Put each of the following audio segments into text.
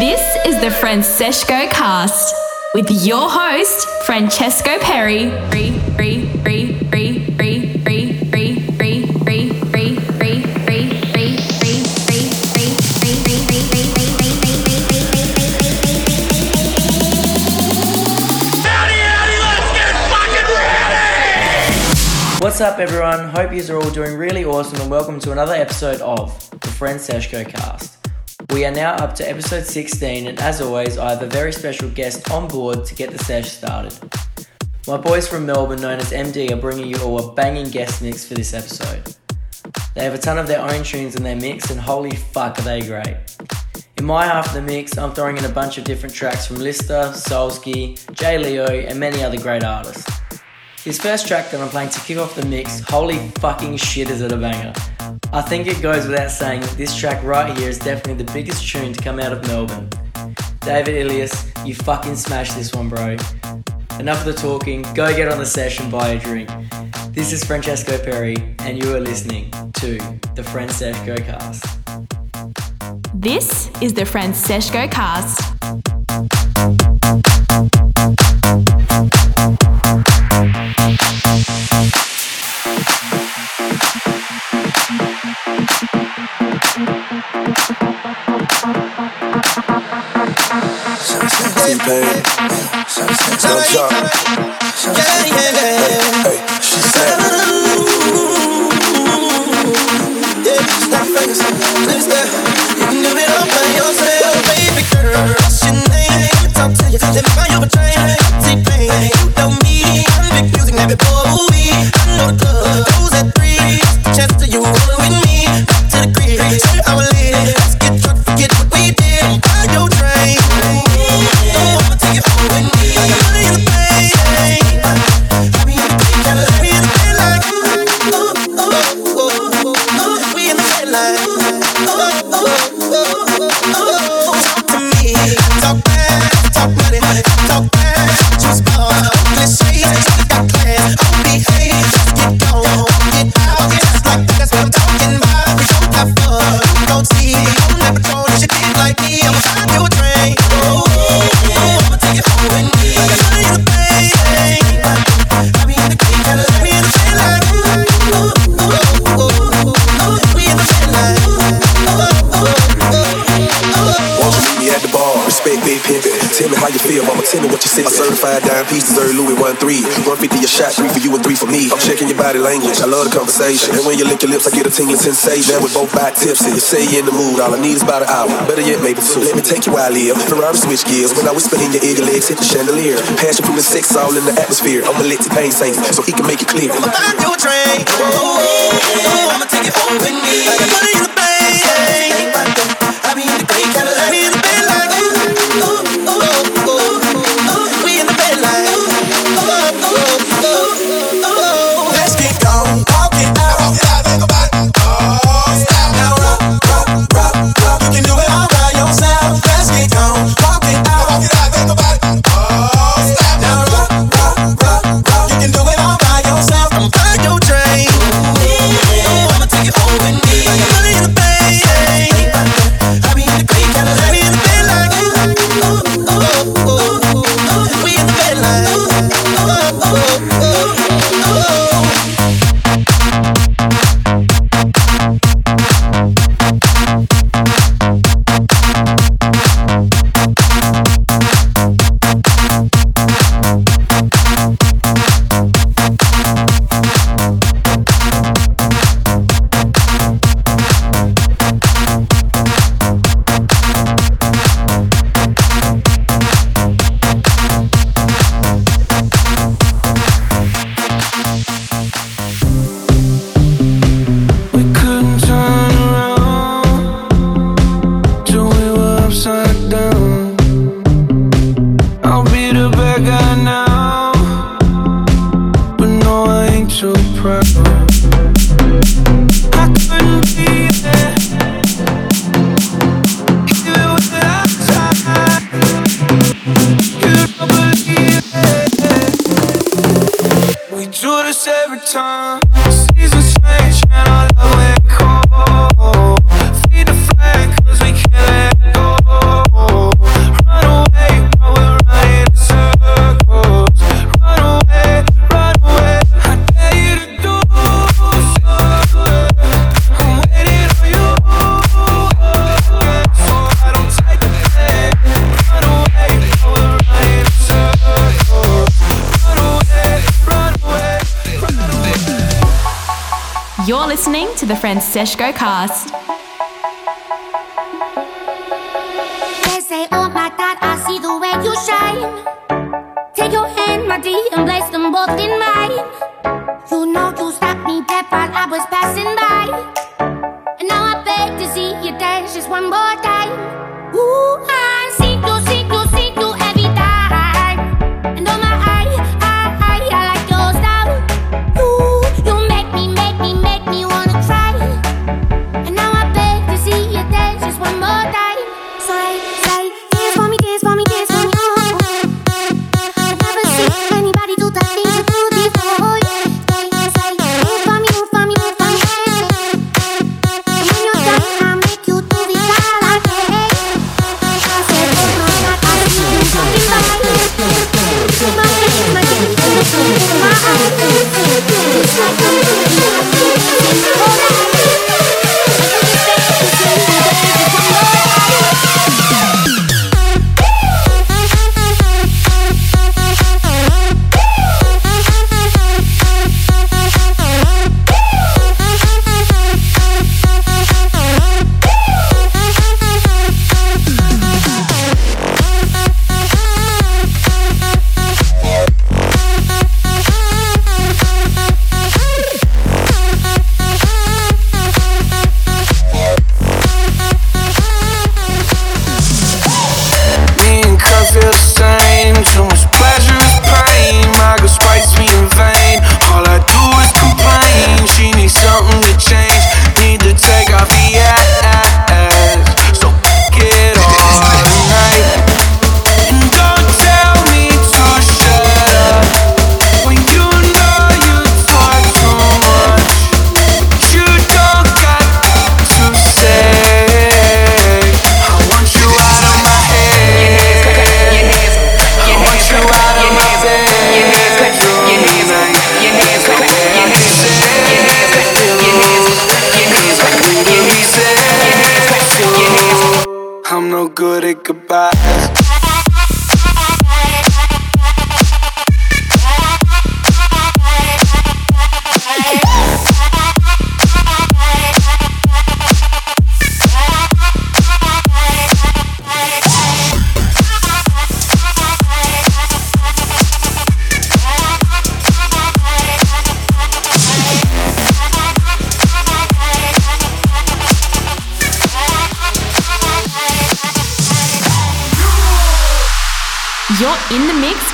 This is the Francesco cast with your host, Francesco Perre. What's up, everyone? Hope you're all doing really awesome, and welcome to another episode of the Francesco cast. We are now up to episode 16, and as always, I have a very special guest on board to get the sesh started. My boys from Melbourne, known as EMM DEE, are bringing you all a banging guest mix for this episode. They have a ton of their own tunes in their mix, and holy fuck, are they great! In my half of the mix, I'm throwing in a bunch of different tracks from Lister, Solsky, Jleo, and many other great artists. This first track that I'm playing to kick off the mix, holy fucking shit is it a banger. I think it goes without saying that this track right here is definitely the biggest tune to come out of Melbourne. David Ylias, you fucking smashed this one, bro. Enough of the talking, go get on the session, buy a drink. This is Francesco Perre, and you are listening to the Francesco Cast. This is the Francesco cast. Stop focusing, please stop. You can do it all by yourself, baby girl. Goes at three. And when you lick your lips, I get a tingling sensation. Now we both back tipsy. You say you in the mood. All I need is about an hour. Better yet, maybe two. Let me take you where I live. Ferrari switch gears. When I whisper in your ear, your legs hit the chandelier. Passion from the sex all in the atmosphere. I'ma let T-Pain sing so he can make it clear. I'ma find you a drink. Ooh, I'ma take you home with me. Money in the. Seshko Cast.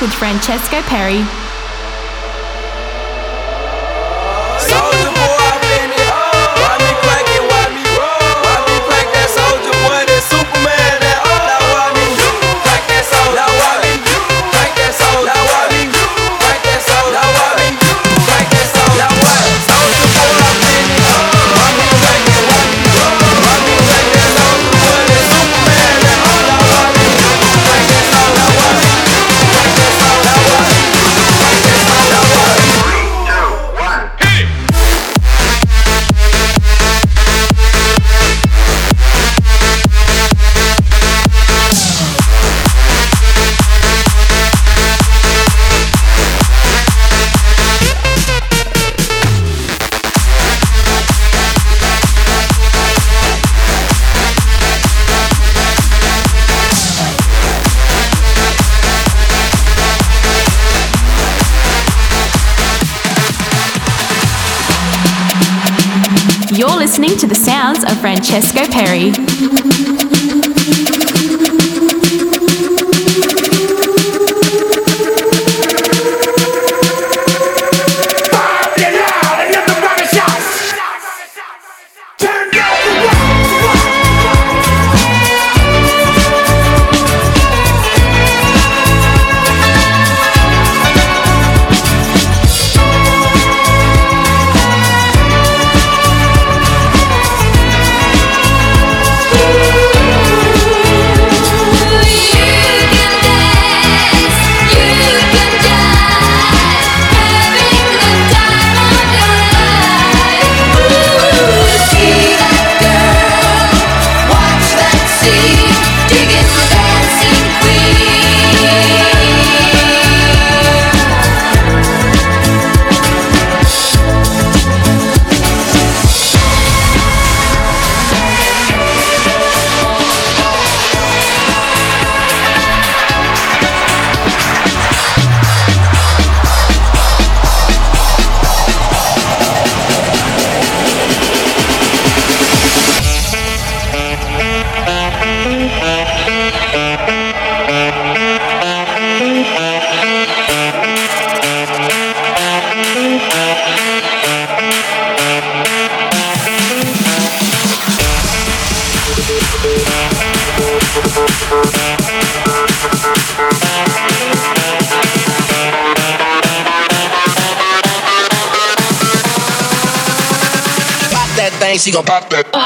with Francesco Perre. to the sounds of Francesco Perre. She gon' pop that.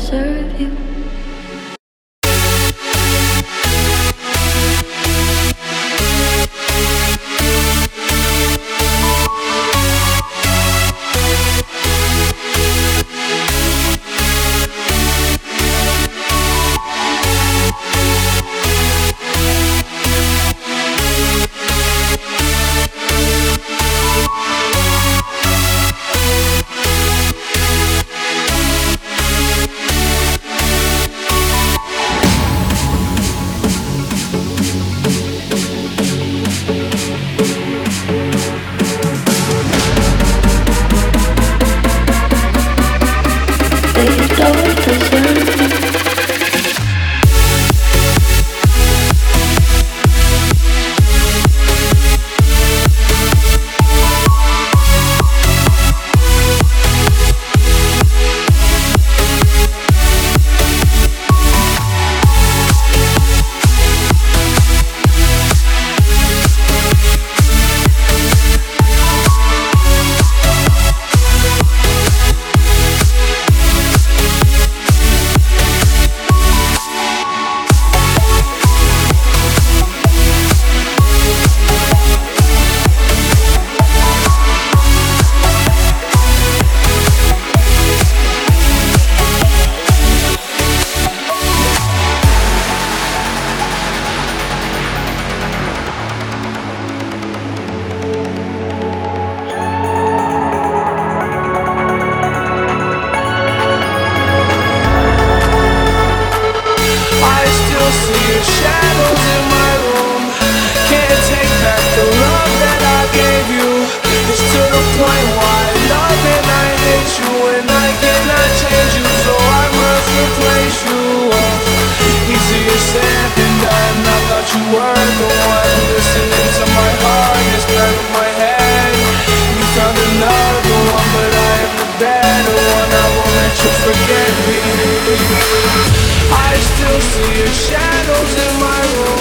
deserve you. why I hate you and I cannot change you So I must replace you Easier said than done I thought you were the one Listening to my heart instead of my head You found another one but I am the better one I won't let you forget me. I still see your shadows in my room.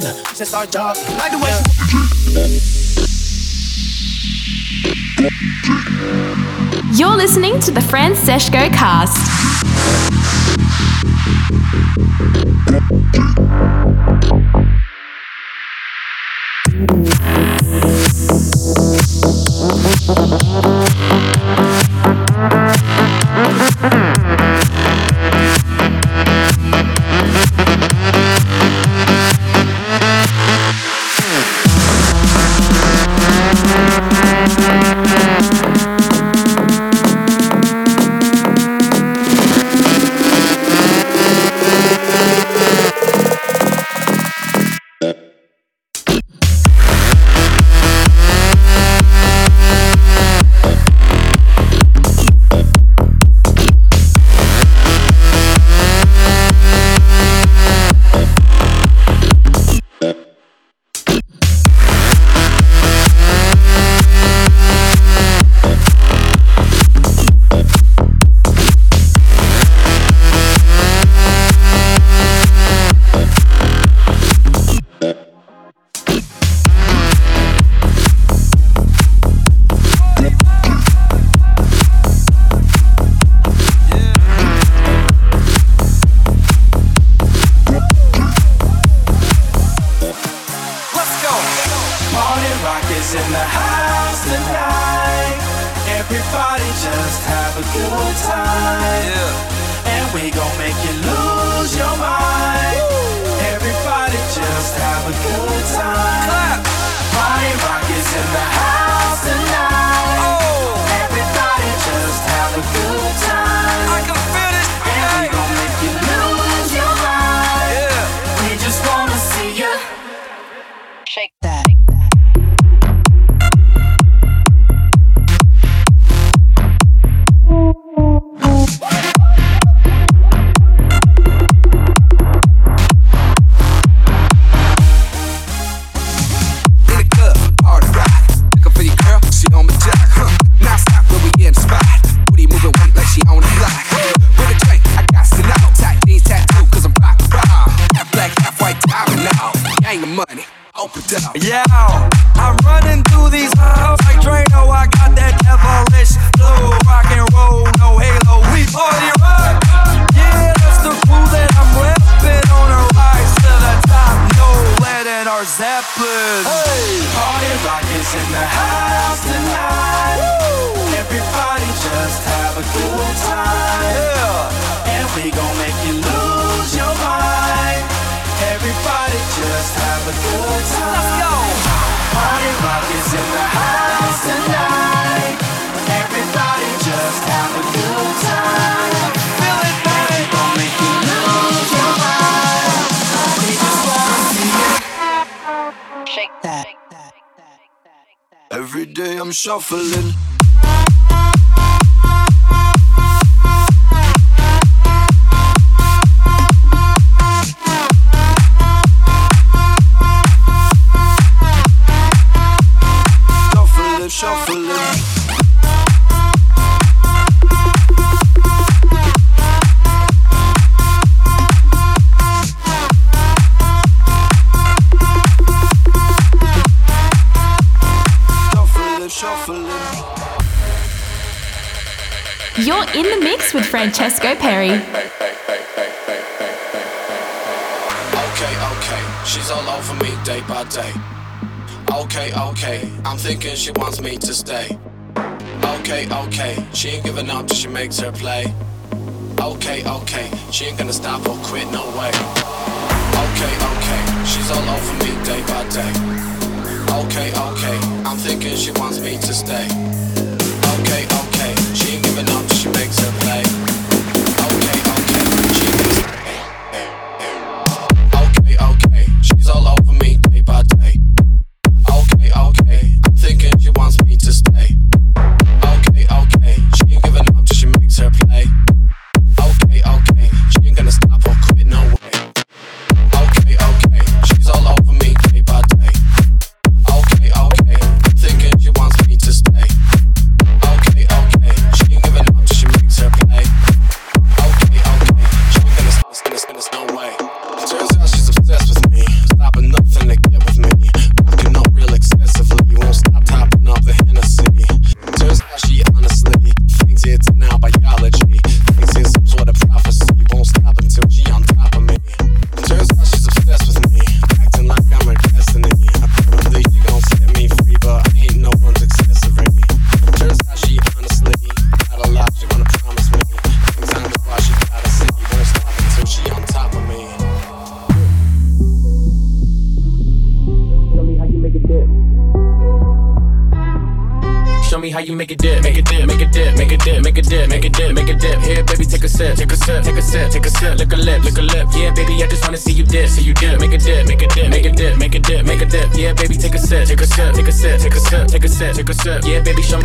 them. Just our job. Like the way. You're listening to the Franseshco cast. Shake that. Shuffling, all over me day by day. Okay, okay, I'm thinking she wants me to stay. Okay, okay, she ain't giving up till she makes her play. Okay, okay, she ain't gonna stop or quit, no way. Okay, okay, she's all over me day by day. Okay, okay, I'm thinking she wants me to stay.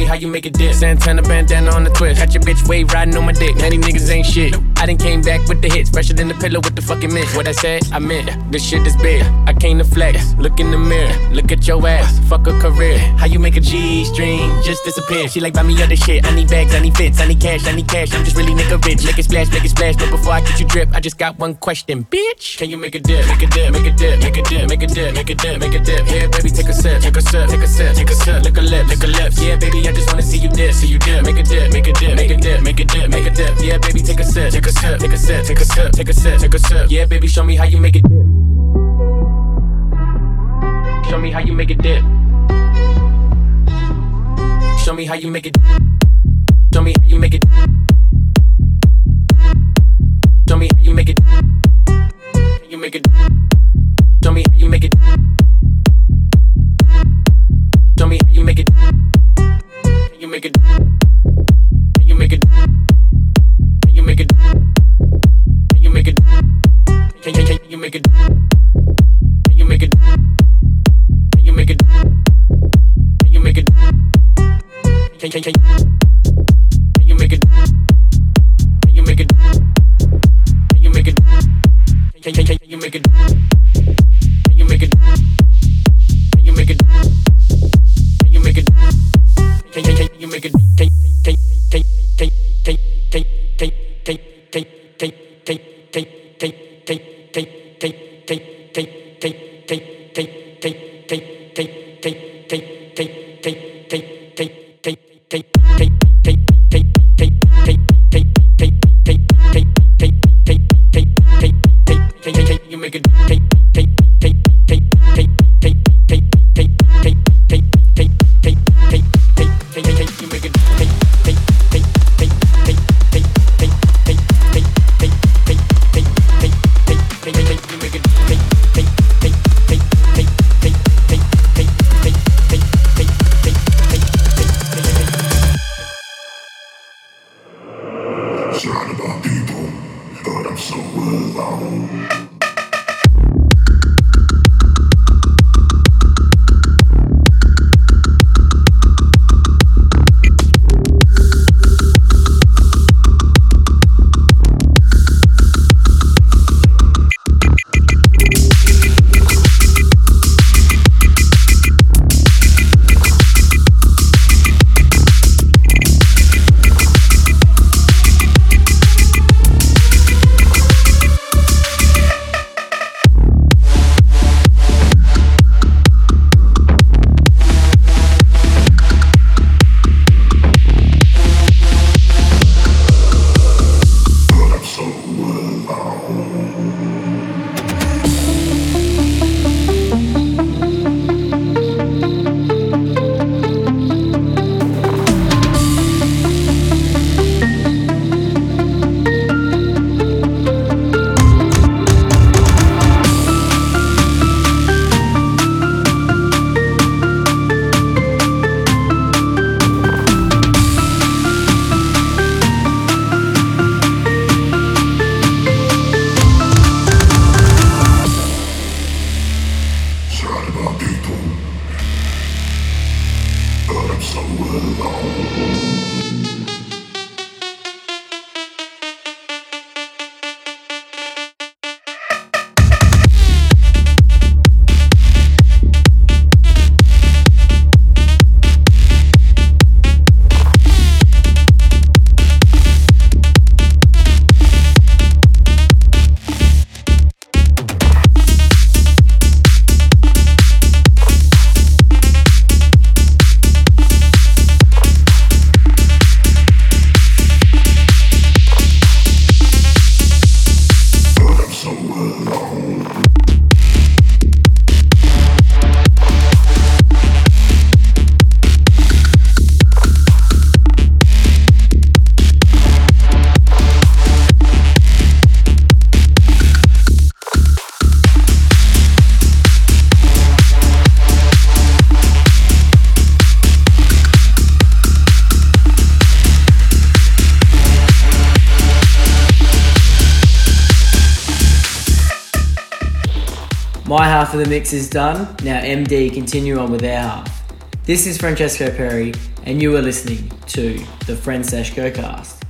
How you make it dip. Santana bandana on the twist, got your bitch wave riding on my dick. These niggas ain't shit. I done came back with the hits, fresher than the pillow with the fucking mist. What I said, I meant. This shit is big. I came to flex. Look in the mirror, look at your ass. Fuck a career. How you make a G string just disappear? She like buy me other shit. I need bags, I need fits, I need cash, I need cash. I'm just really nigga rich. Make it splash, make it splash. But before I get you drip, I just got one question, bitch. Can you make a dip? Make a dip, make a dip, make a dip, make a dip, make a dip, make a dip. Yeah, baby, take a sip, take a sip, take a sip, take a sip. Lick a lip, lick a lip. Yeah, baby, I just wanna see you dip, see you dip. Make a dip, make a dip, make a dip, make a dip, make a dip. Yeah, baby, take a sip, take a sip, take a sip, take a sip, take a sip, take a sip. Yeah, baby, show me how you make it dip. Show me how you make it dip. Show me how you make it. Show me how you make it. Show me how you make it. You make it. Show me how you make it. Show me how you make it. You make it. Can can can half of the mix is done. Now, EMM DEE, continue on with their half. This is Francesco Perre, and you are listening to the Franseshco cast.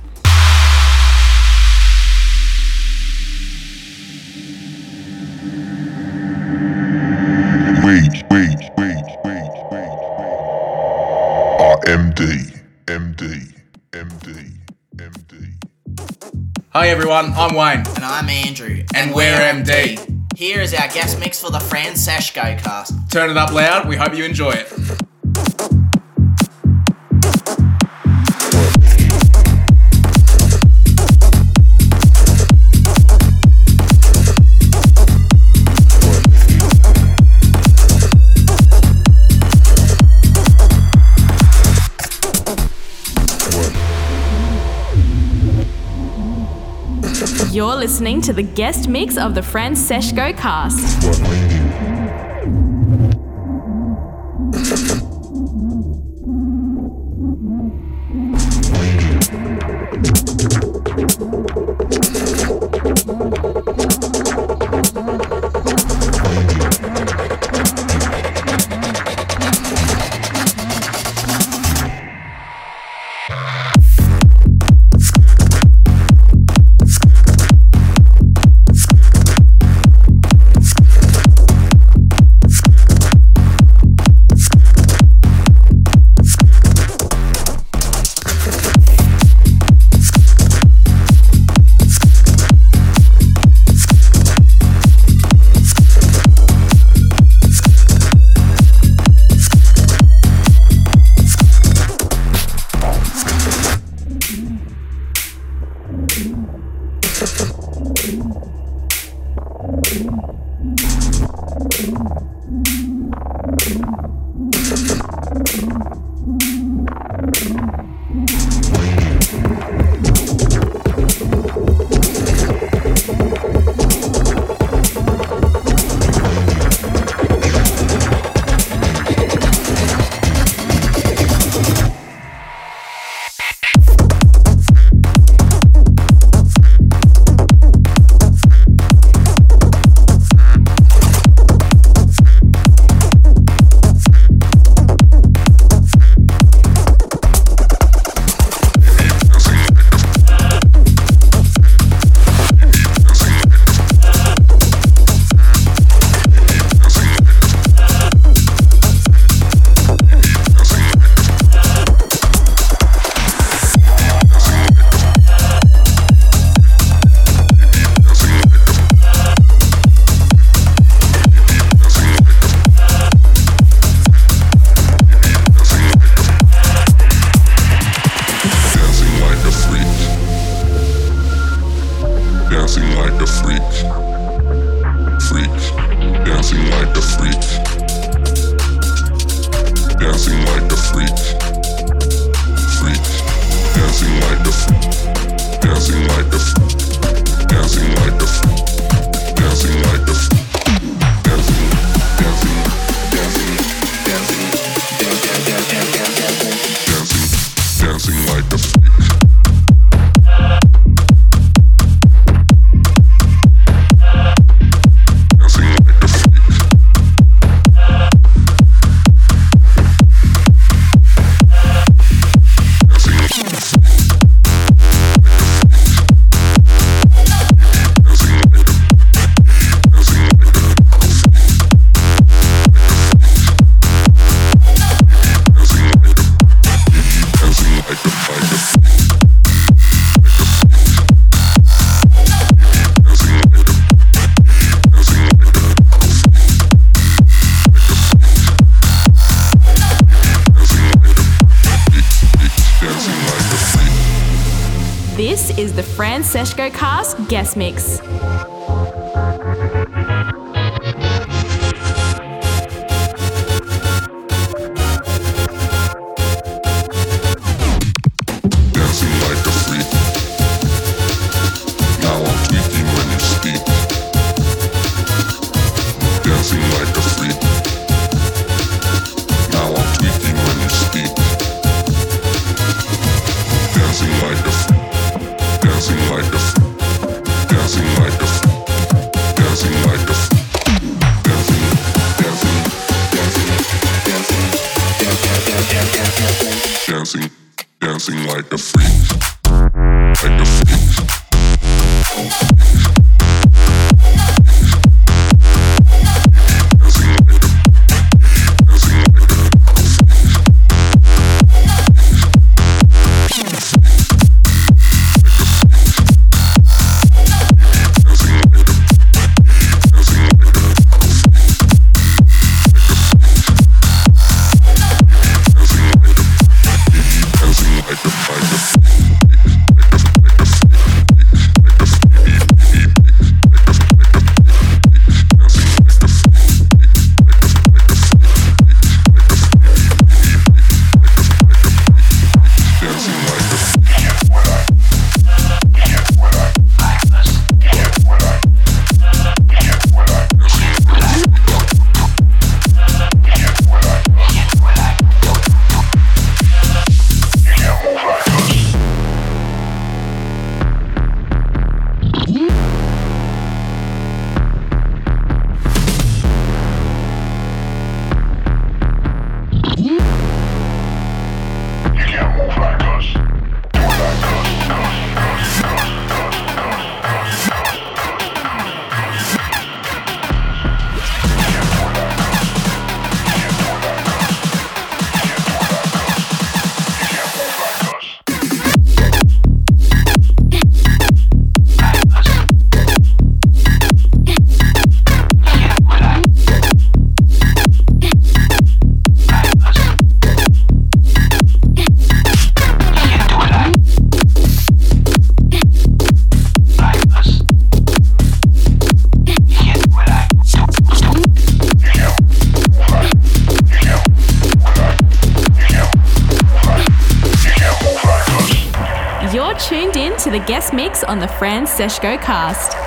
Wait, wait, wait, wait, wait, wait. Uh, RMD, EMM DEE, MD, EMM DEE. Hi everyone, I'm Wayne. And I'm Andrew. And we're EMM DEE. Here is our guest mix for the Franseshco cast. Turn it up loud, we hope you enjoy it. You're listening to the guest mix of the Francesco cast. Francesco cast guest mix. On the Franseshco cast.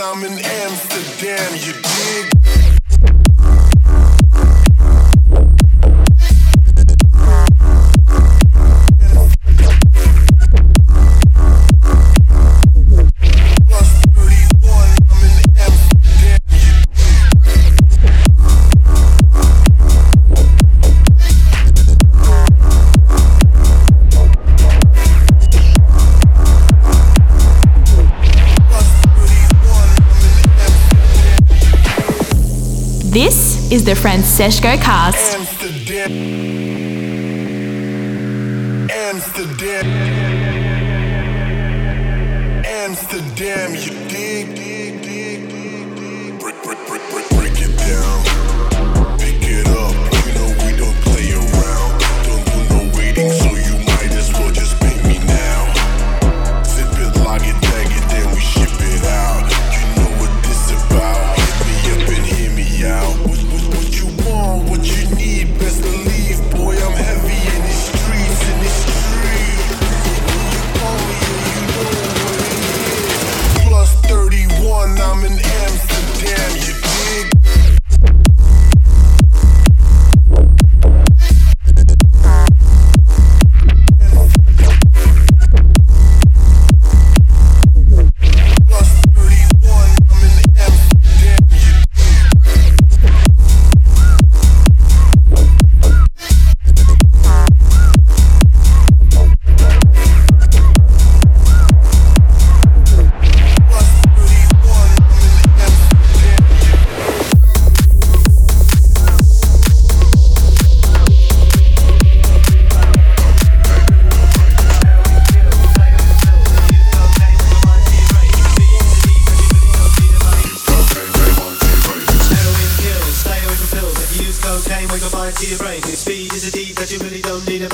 I'm in Amsterdam, you dig? the Francesco cast. Amsterdam. Amsterdam. Amsterdam.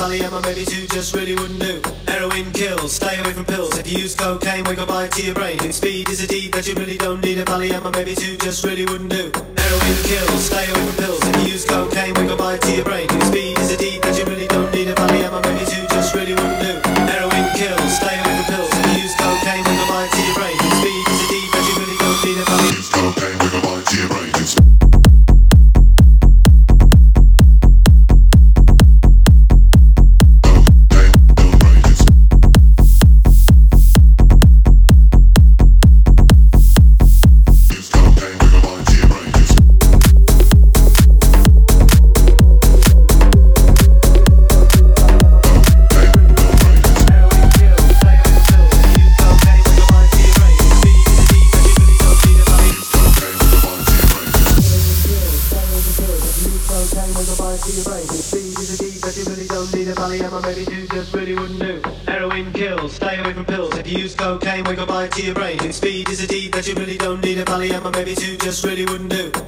Sally and my maybe two just really wouldn't do. Heroin kills, stay away from pills. If you use cocaine, wake up by to your brain. And speed is a deed that you really don't need. A Sally and my maybe two just really wouldn't do. Heroin kills, stay away from pills. If you use cocaine, wake up by to your brain. And speed is a deed that to your brain. And speed is a deed that you really don't need a valley, and maybe two just really wouldn't do.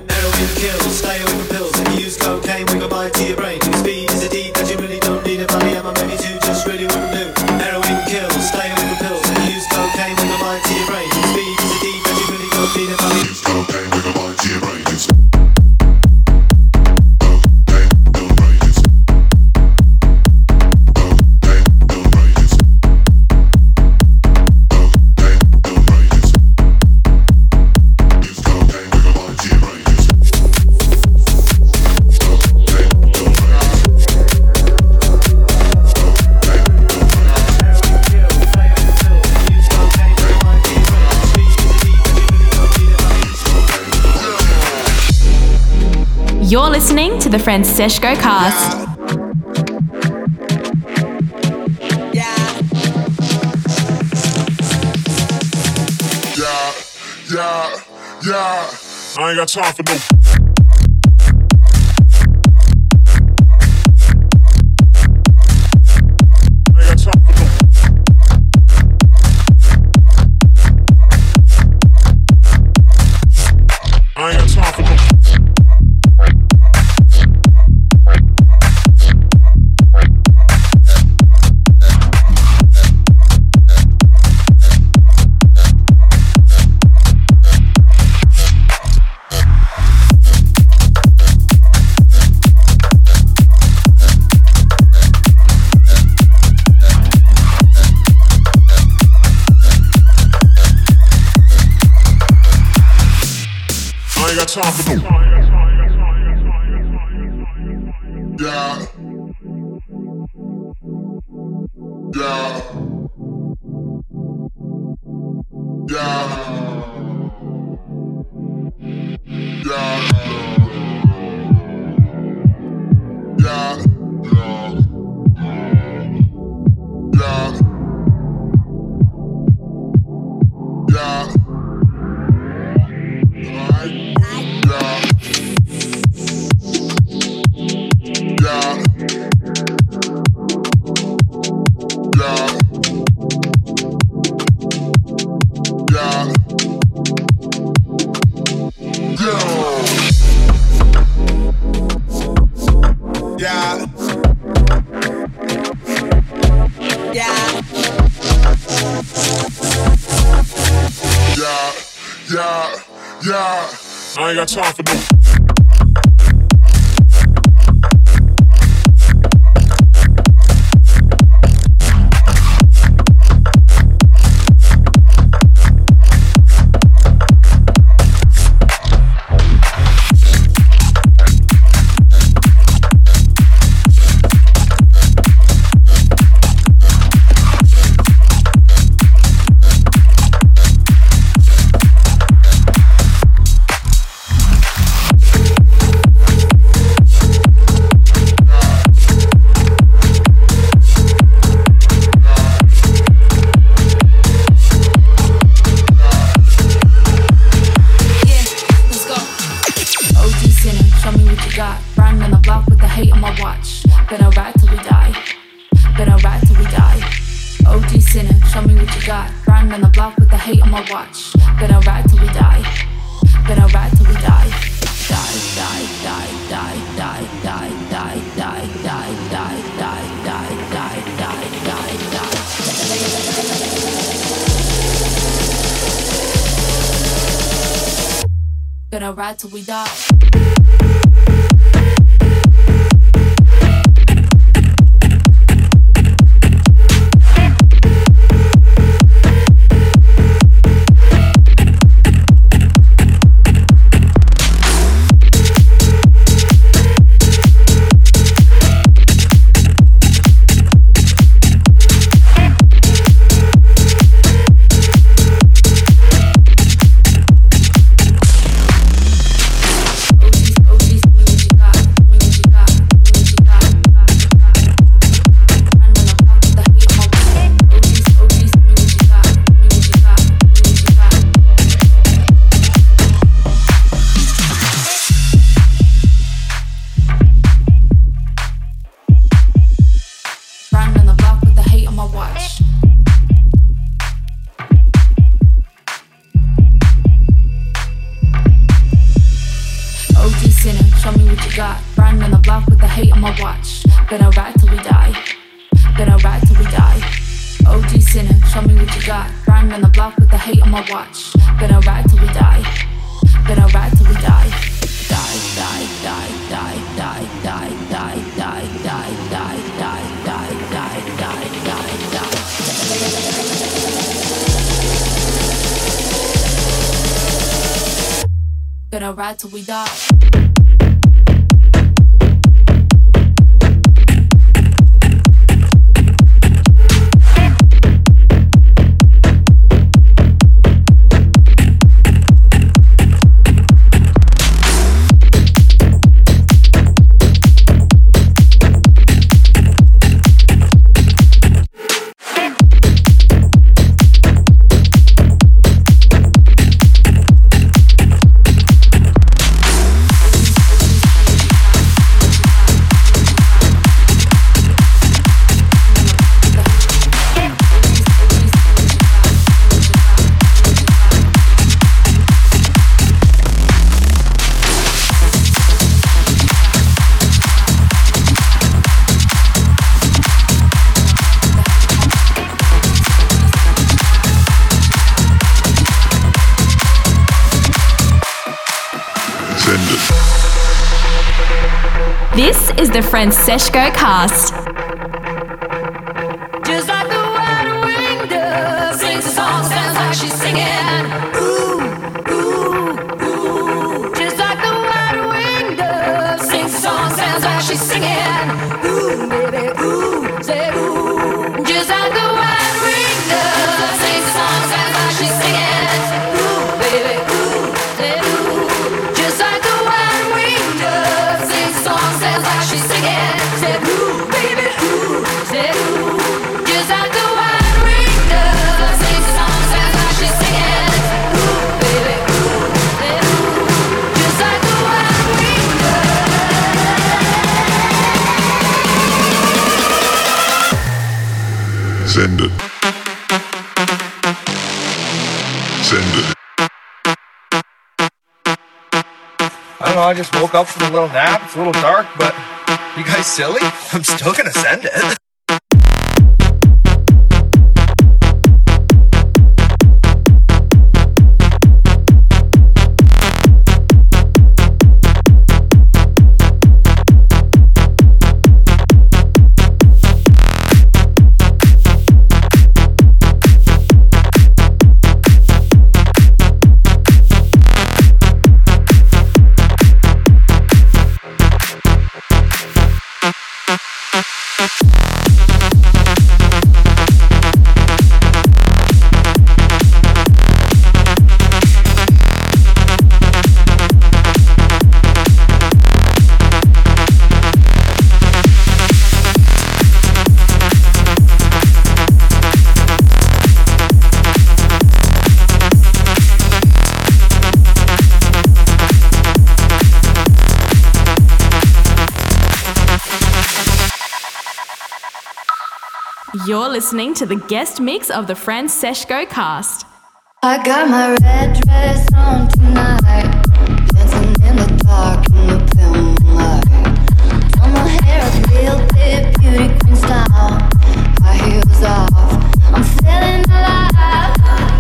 You're listening to the Francesco Cast. Yeah, yeah, yeah. I ain't got time for no. yeah, yeah. I ain't got time for no. that till we die. Francesco Cast. Up from a little nap. It's a little dark, but you guys silly? I'm still gonna send it. You're listening to the guest mix of the Francesco cast. I got my red dress on tonight, dancing in the dark in the pale moonlight. My hair real beauty queen style. Heels off, I'm feeling alive.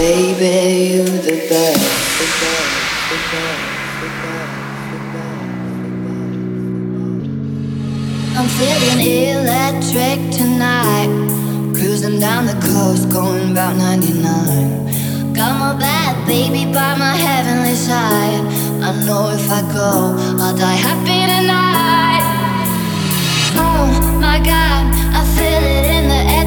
Baby. You the best. I'm feeling electric tonight. Cruising down the coast, going about 99. Got my bad baby by my heavenly side. I know if I go, I'll die happy tonight. Oh my god, I feel it in the air,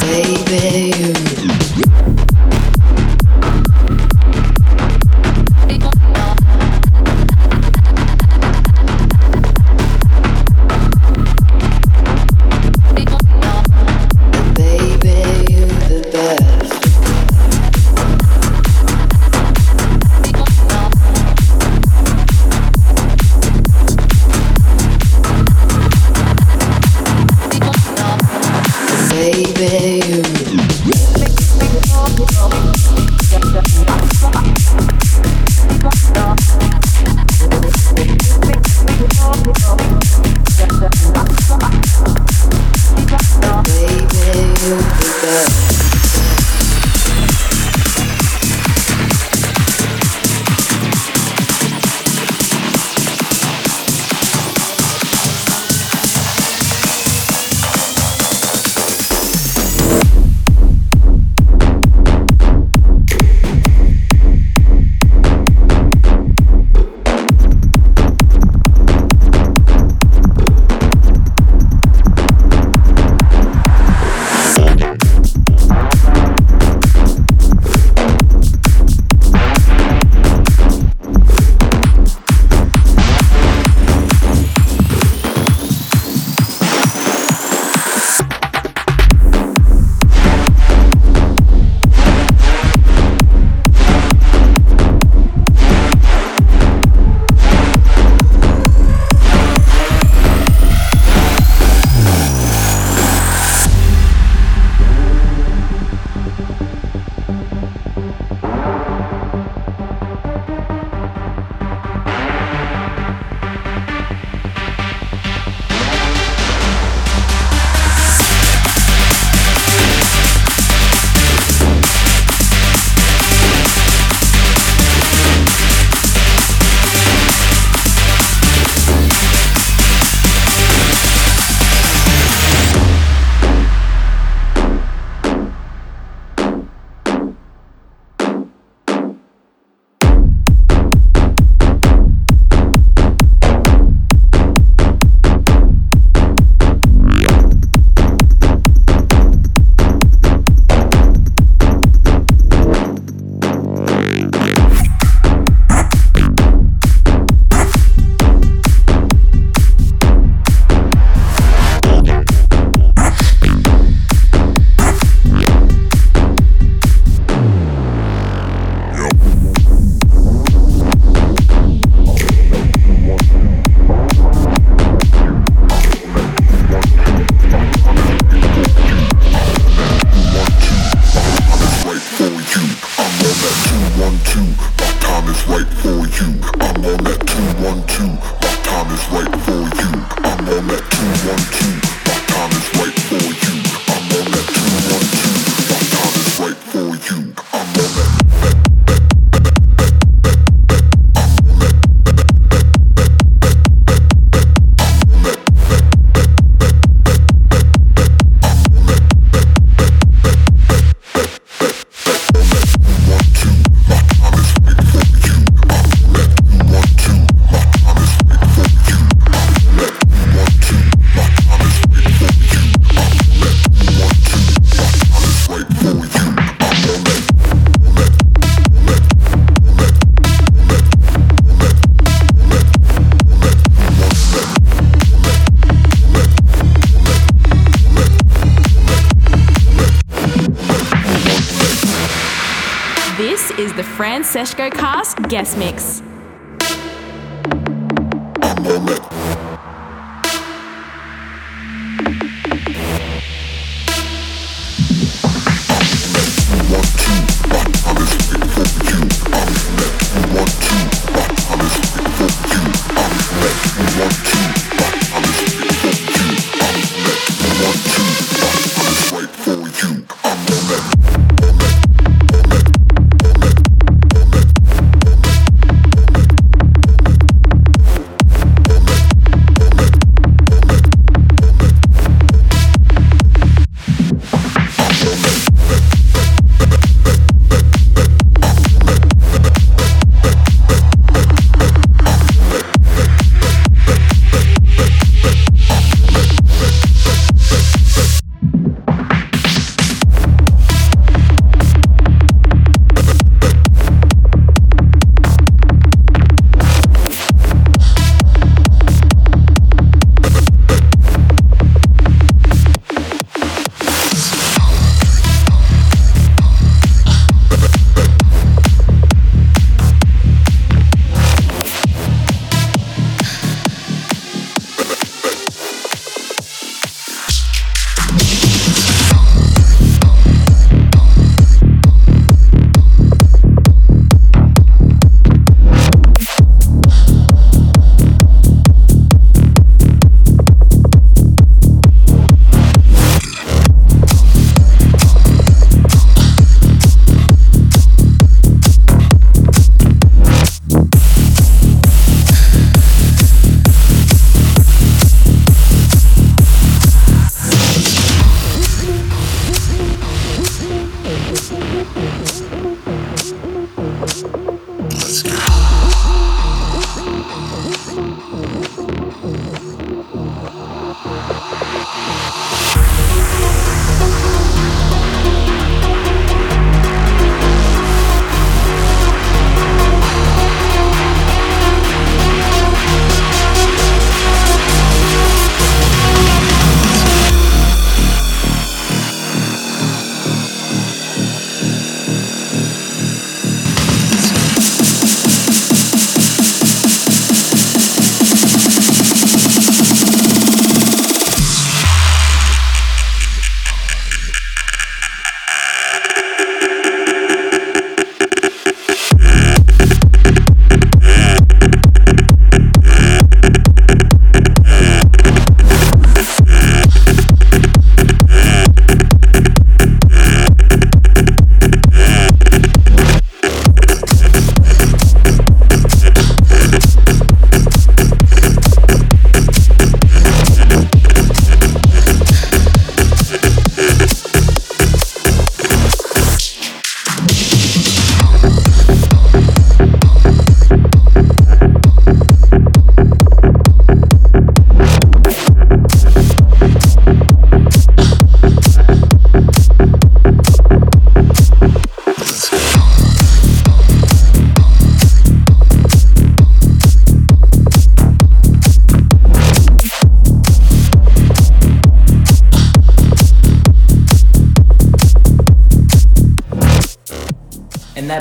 Baby, Franseshco Cast guest mix.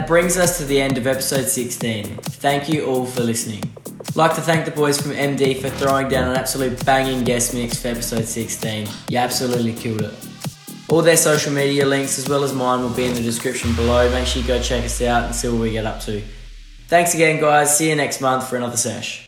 Brings us to the end of episode 16. Thank you all for listening. Like to thank the boys from EMM DEE for throwing down an absolute banging guest mix for episode 16. You absolutely killed it. All their social media links, as well as mine, will be in the description below. Make sure you go check us out and see what we get up to. Thanks again, guys. See you next month for another sesh.